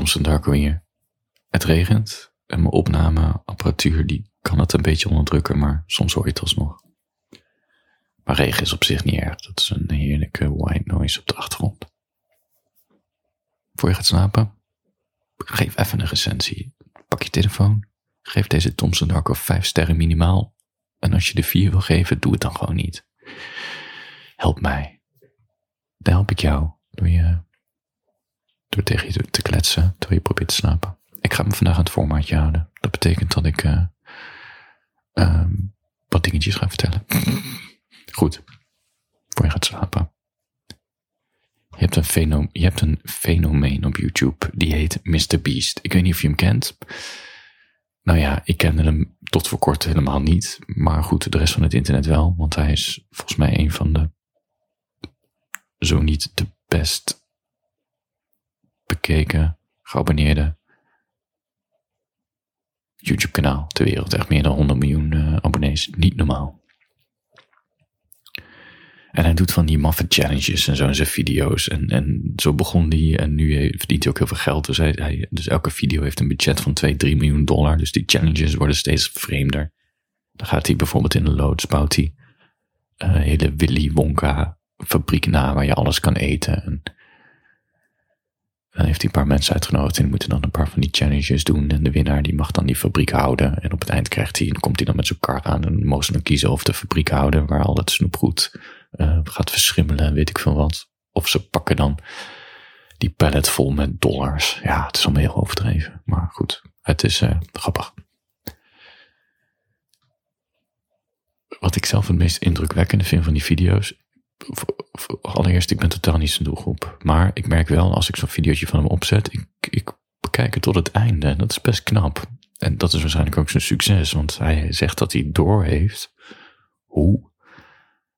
Thomson Darko hier. Het regent en mijn opnameapparatuur die kan het een beetje onderdrukken, maar soms hoor je het alsnog. Maar regen is op zich niet erg. Dat is een heerlijke white noise op de achtergrond. Voor je gaat slapen, geef even een recensie. Pak je telefoon, geef deze Thomson Darko 5 sterren minimaal. En als je de 4 wil geven, doe het dan gewoon niet. Help mij. Dan help ik jou door je door tegen je te kletsen terwijl je probeert te slapen. Ik ga me vandaag aan het formaatje houden. Dat betekent dat ik uh, wat dingetjes ga vertellen. Goed, voor je gaat slapen. Je hebt, een fenomeen, je hebt een fenomeen op YouTube, die heet Mr. Beast. Ik weet niet of je hem kent. Nou ja, ik kende hem tot voor kort helemaal niet. Maar goed, de rest van het internet wel. Want hij is volgens mij een van de, zo niet de best bekeken, geabonneerde YouTube-kanaal ter wereld. Echt meer dan 100 miljoen uh, abonnees. Niet normaal. En hij doet van die maffe challenges en zo in zijn video's. En, en zo begon hij. En nu verdient hij ook heel veel geld. Dus, hij, dus elke video heeft een budget van 2, 3 miljoen dollar. Dus die challenges worden steeds vreemder. Dan gaat hij bijvoorbeeld in de loods, bouwt hij uh, hele Willy Wonka fabriek na waar je alles kan eten. En dan heeft hij een paar mensen uitgenodigd en moeten dan een paar van die challenges doen. En de winnaar die mag dan die fabriek houden. En op het eind krijgt hij, dan komt hij dan met zijn kar aan en moest dan kiezen of de fabriek houden waar al het snoepgoed uh, gaat verschimmelen, weet ik veel wat. Of ze pakken dan die pallet vol met dollars. Ja, het is allemaal heel overdreven. Maar goed, het is uh, grappig. Wat ik zelf het meest indrukwekkende vind van die video's allereerst, ik ben totaal niet zijn doelgroep. Maar ik merk wel, als ik zo'n videootje van hem opzet, ik, ik bekijk het tot het einde. Dat is best knap. En dat is waarschijnlijk ook zijn succes, want hij zegt dat hij doorheeft hoe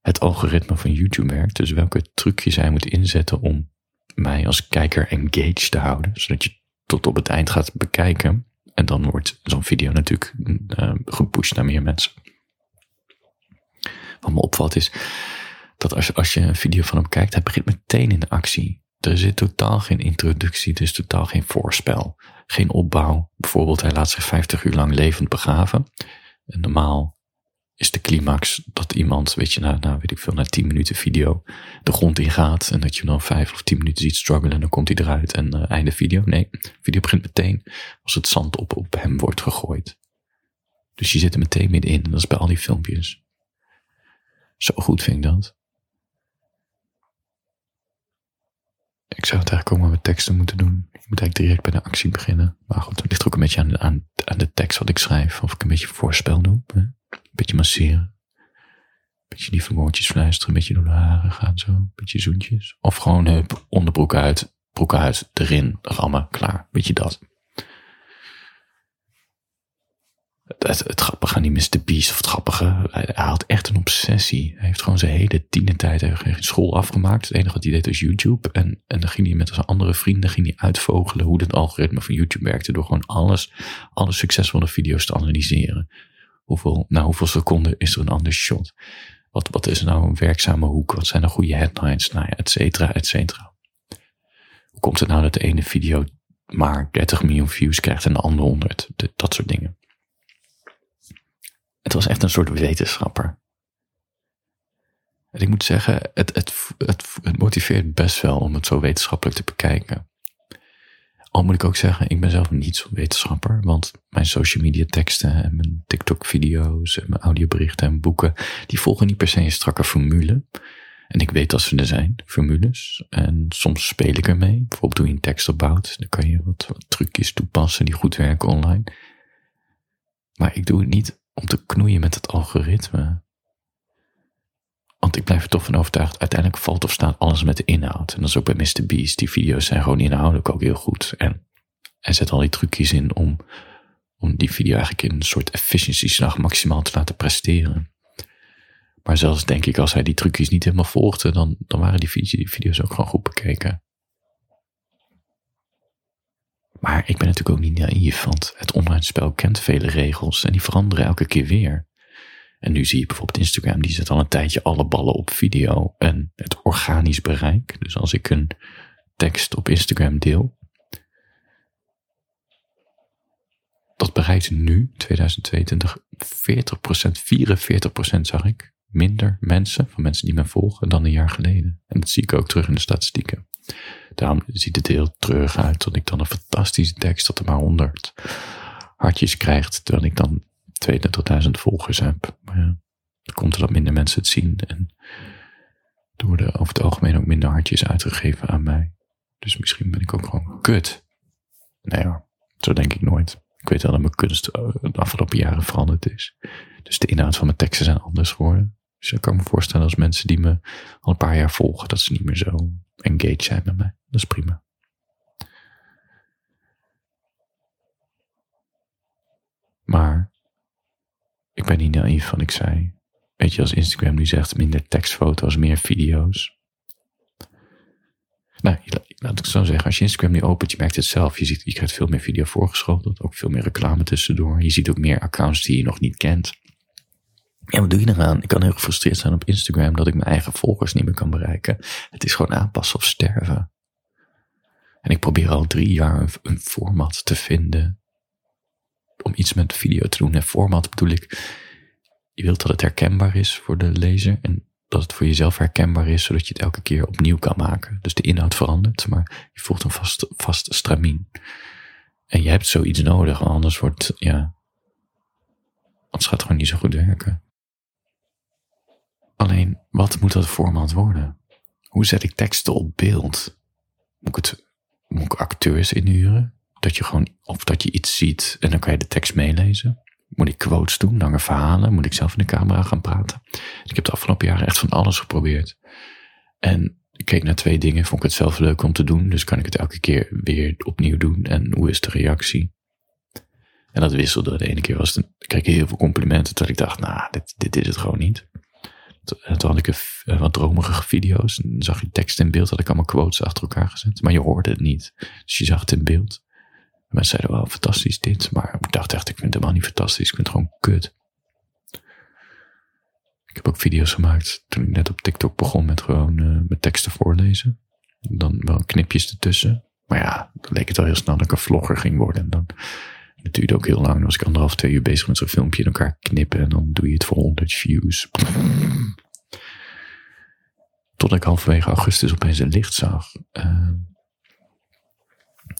het algoritme van YouTube werkt. Dus welke trucjes hij moet inzetten om mij als kijker engaged te houden. Zodat je tot op het eind gaat bekijken. En dan wordt zo'n video natuurlijk uh, gepusht naar meer mensen. Wat me opvalt is, dat als, als je een video van hem kijkt, hij begint meteen in de actie. Er zit totaal geen introductie, is totaal geen voorspel, geen opbouw. Bijvoorbeeld, hij laat zich 50 uur lang levend begraven. En normaal is de climax dat iemand, weet je, na, na weet ik veel, na 10 minuten video de grond ingaat. En dat je dan 5 of 10 minuten ziet struggelen en dan komt hij eruit en uh, einde video. Nee, video begint meteen als het zand op, op hem wordt gegooid. Dus je zit er meteen middenin. En dat is bij al die filmpjes. Zo goed vind ik dat. Ik zou het eigenlijk ook maar met teksten moeten doen. Ik moet eigenlijk direct bij de actie beginnen. Maar goed, het ligt ook een beetje aan aan, aan de tekst wat ik schrijf. Of ik een beetje voorspel doe. Een beetje masseren. Een beetje lieve woordjes fluisteren. Een beetje door de haren gaan zo. Een beetje zoentjes. Of gewoon hup, onderbroek uit. Broek uit, erin, rammen, klaar. Beetje dat. Het, het, grappige aan die Mr. Beast, of het grappige, hij, had echt een obsessie. Hij heeft gewoon zijn hele tienertijd school afgemaakt. Het enige wat hij deed was YouTube. En, en dan ging hij met zijn andere vrienden ging hij uitvogelen hoe het algoritme van YouTube werkte. Door gewoon alles, alle succesvolle video's te analyseren. Hoeveel, na hoeveel seconden is er een ander shot? Wat, wat is nou een werkzame hoek? Wat zijn er goede headlines? Nou ja, et cetera, et cetera. Hoe komt het nou dat de ene video maar 30 miljoen views krijgt en de andere 100? Dat soort dingen. Het was echt een soort wetenschapper. En ik moet zeggen, het, het, het, motiveert best wel om het zo wetenschappelijk te bekijken. Al moet ik ook zeggen, ik ben zelf niet zo'n wetenschapper, want mijn social media teksten en mijn TikTok video's en mijn audioberichten en boeken, die volgen niet per se een strakke formule. En ik weet dat ze er zijn, formules. En soms speel ik ermee. Bijvoorbeeld hoe je een tekst opbouwt. Dan kan je wat trucjes toepassen die goed werken online. Maar ik doe het niet om te knoeien met het algoritme. Want ik blijf er toch van overtuigd, uiteindelijk valt of staat alles met de inhoud. En dat is ook bij Mr. Beast. Die video's zijn gewoon inhoudelijk ook heel goed. En hij zet al die trucjes in om, om die video eigenlijk in een soort efficiency slag maximaal te laten presteren. Maar zelfs denk ik, als hij die trucjes niet helemaal volgde, dan, dan waren die video's ook gewoon goed bekeken. Maar ik ben natuurlijk ook niet naïef, want het online spel kent vele regels en die veranderen elke keer weer. En nu zie je bijvoorbeeld Instagram, die zet al een tijdje alle ballen op video en het organisch bereik. Dus als ik een tekst op Instagram deel, dat bereikt nu, 2022, 40%, 44% zag ik minder mensen, van mensen die me volgen, dan een jaar geleden. En dat zie ik ook terug in de statistieken. Daarom ziet het heel treurig uit dat ik dan een fantastische tekst dat er maar 100 hartjes krijgt, terwijl ik dan 22.000 volgers heb. Maar ja, dan komt er dat minder mensen het zien en er worden over het algemeen ook minder hartjes uitgegeven aan mij. Dus misschien ben ik ook gewoon kut. Nee hoor, zo denk ik nooit. Ik weet wel dat mijn kunst eh, de afgelopen jaren veranderd is. Dus de inhoud van mijn teksten zijn anders geworden. Dus ik kan me voorstellen als mensen die me al een paar jaar volgen, dat ze niet meer zo engaged zijn met mij. Dat is prima. Maar ik ben niet naïef van ik zei. Weet je, als Instagram nu zegt minder tekstfoto's, meer video's. Nou, laat ik zo zeggen, als je Instagram nu opent, je merkt het zelf. Je, ziet, je krijgt veel meer video voorgeschoteld, ook veel meer reclame tussendoor. Je ziet ook meer accounts die je nog niet kent. En wat doe je eraan? Ik kan heel gefrustreerd zijn op Instagram dat ik mijn eigen volgers niet meer kan bereiken. Het is gewoon aanpassen of sterven. En ik probeer al drie jaar een, format te vinden om iets met video te doen. En format bedoel ik, je wilt dat het herkenbaar is voor de lezer en dat het voor jezelf herkenbaar is, zodat je het elke keer opnieuw kan maken. Dus de inhoud verandert, maar je voelt een vast, vast stramien. En je hebt zoiets nodig, anders wordt, ja, anders gaat het gewoon niet zo goed werken. Alleen, wat moet dat format worden? Hoe zet ik teksten op beeld? Moet ik, moet ik acteurs inhuren? Dat je gewoon, of dat je iets ziet en dan kan je de tekst meelezen? Moet ik quotes doen, lange verhalen? Moet ik zelf in de camera gaan praten? Ik heb de afgelopen jaren echt van alles geprobeerd. En ik keek naar twee dingen, vond ik het zelf leuk om te doen, dus kan ik het elke keer weer opnieuw doen en hoe is de reactie? En dat wisselde. De ene keer was het, kreeg ik heel veel complimenten, terwijl ik dacht, nou, dit, dit is het gewoon niet. Toen had ik een, wat dromerige video's. En zag je tekst in beeld, had ik allemaal quotes achter elkaar gezet. Maar je hoorde het niet. Dus je zag het in beeld. En mensen zeiden wel, fantastisch dit. Maar ik dacht echt, ik vind het helemaal niet fantastisch. Ik vind het gewoon kut. Ik heb ook video's gemaakt toen ik net op TikTok begon met gewoon uh, met teksten voorlezen. Dan wel knipjes ertussen. Maar ja, dan leek het al heel snel dat ik een vlogger ging worden. En dan het duurde ook heel lang. Dan was ik anderhalf, twee uur bezig met zo'n filmpje in elkaar knippen. En dan doe je het voor 100 views. Tot ik halverwege augustus opeens een licht zag. Uh,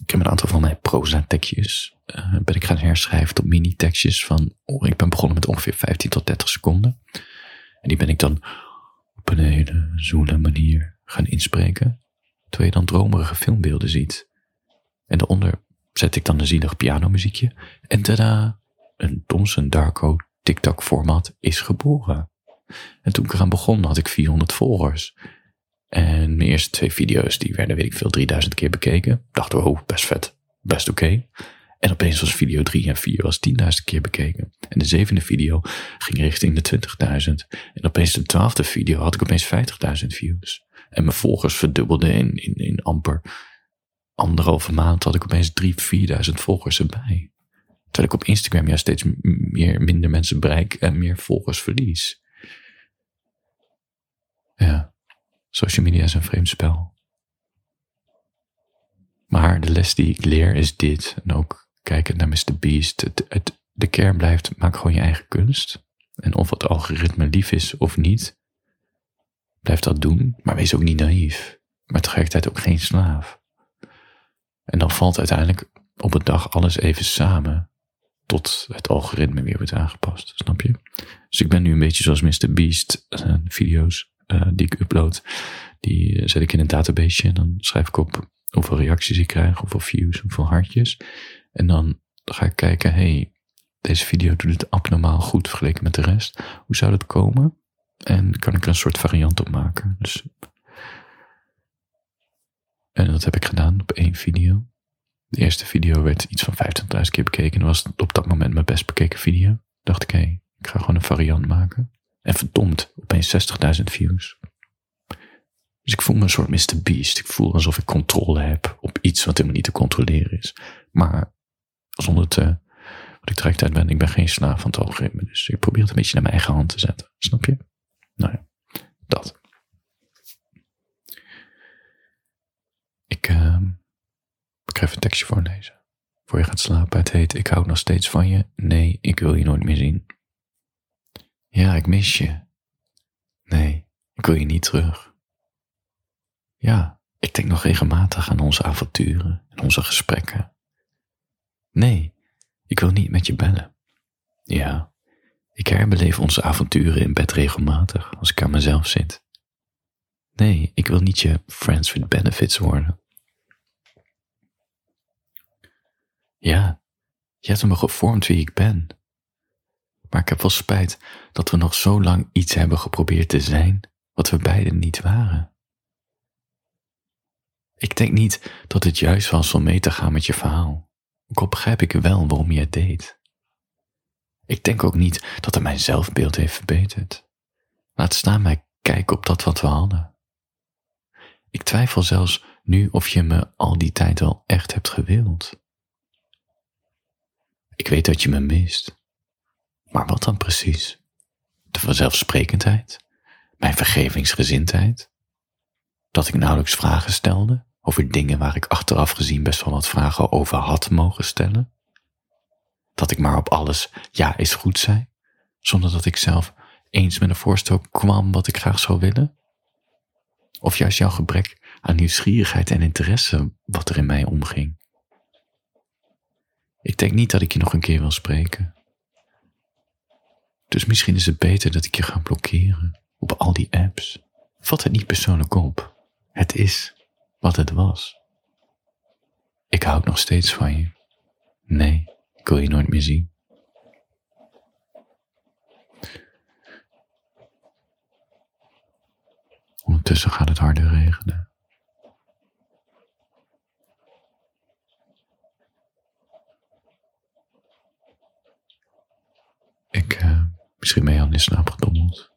ik heb een aantal van mijn proza-tekstjes. Uh, ben ik gaan herschrijven tot mini-tekstjes van. Oh, ik ben begonnen met ongeveer 15 tot 30 seconden. En die ben ik dan op een hele zoele manier gaan inspreken. Terwijl je dan dromerige filmbeelden ziet. En daaronder zet ik dan een zielig pianomuziekje. En tada, een Thomson Darko TikTok format is geboren. En toen ik eraan begon had ik 400 volgers. En mijn eerste twee video's die werden weet ik veel 3000 keer bekeken. Dacht oh best vet, best oké. En opeens was video 3 en 4 was 10.000 keer bekeken. En de zevende video ging richting de 20.000. En opeens de twaalfde video had ik opeens 50.000 views. En mijn volgers verdubbelden in, in, in amper anderhalve maand had ik opeens 3.000, 4.000 volgers erbij. Terwijl ik op Instagram ja steeds meer, minder mensen bereik en meer volgers verlies. Ja, social media is een vreemd spel. Maar de les die ik leer is dit. En ook kijken naar Mr. Beast. Het, het, de kern blijft, maak gewoon je eigen kunst. En of het algoritme lief is of niet, blijf dat doen. Maar wees ook niet naïef. Maar tegelijkertijd ook geen slaaf. En dan valt uiteindelijk op een dag alles even samen tot het algoritme weer wordt aangepast. Snap je? Dus ik ben nu een beetje zoals Mr. Beast uh, video's uh, die ik upload. Die uh, zet ik in een database en dan schrijf ik op hoeveel reacties ik krijg, hoeveel views, hoeveel hartjes. En dan ga ik kijken, hey, deze video doet het abnormaal goed vergeleken met de rest. Hoe zou dat komen? En kan ik er een soort variant op maken. Dus en dat heb ik gedaan op één video. De eerste video werd iets van 25.000 keer bekeken. En was op dat moment mijn best bekeken video. Dacht ik, hé, ik ga gewoon een variant maken. En verdomd, opeens 60.000 views. Dus ik voel me een soort Mr. Beast. Ik voel alsof ik controle heb op iets wat helemaal niet te controleren is. Maar zonder te, wat ik tegelijkertijd ben, ik ben geen slaaf van het algoritme. Dus ik probeer het een beetje naar mijn eigen hand te zetten. Snap je? Nou ja, dat. Ik, uh, een tekstje voorlezen. voor je gaat slapen. Het heet Ik hou nog steeds van je. Nee, ik wil je nooit meer zien. Ja, ik mis je. Nee, ik wil je niet terug. Ja, ik denk nog regelmatig aan onze avonturen en onze gesprekken. Nee, ik wil niet met je bellen. Ja, ik herbeleef onze avonturen in bed regelmatig als ik aan mezelf zit. Nee, ik wil niet je friends with benefits worden. Ja, je hebt me gevormd wie ik ben. Maar ik heb wel spijt dat we nog zo lang iets hebben geprobeerd te zijn wat we beiden niet waren. Ik denk niet dat het juist was om mee te gaan met je verhaal, ook al begrijp ik wel waarom je het deed. Ik denk ook niet dat het mijn zelfbeeld heeft verbeterd. Laat staan mij kijken op dat wat we hadden. Ik twijfel zelfs nu of je me al die tijd wel echt hebt gewild. Ik weet dat je me mist. Maar wat dan precies? De vanzelfsprekendheid? Mijn vergevingsgezindheid? Dat ik nauwelijks vragen stelde over dingen waar ik achteraf gezien best wel wat vragen over had mogen stellen? Dat ik maar op alles ja is goed zei, zonder dat ik zelf eens met een voorstel kwam wat ik graag zou willen? Of juist jouw gebrek aan nieuwsgierigheid en interesse wat er in mij omging? Ik denk niet dat ik je nog een keer wil spreken. Dus misschien is het beter dat ik je ga blokkeren op al die apps. Vat het niet persoonlijk op. Het is wat het was. Ik houd nog steeds van je. Nee, ik wil je nooit meer zien. Ondertussen gaat het harder regenen. Ik, uh, misschien ben je al in.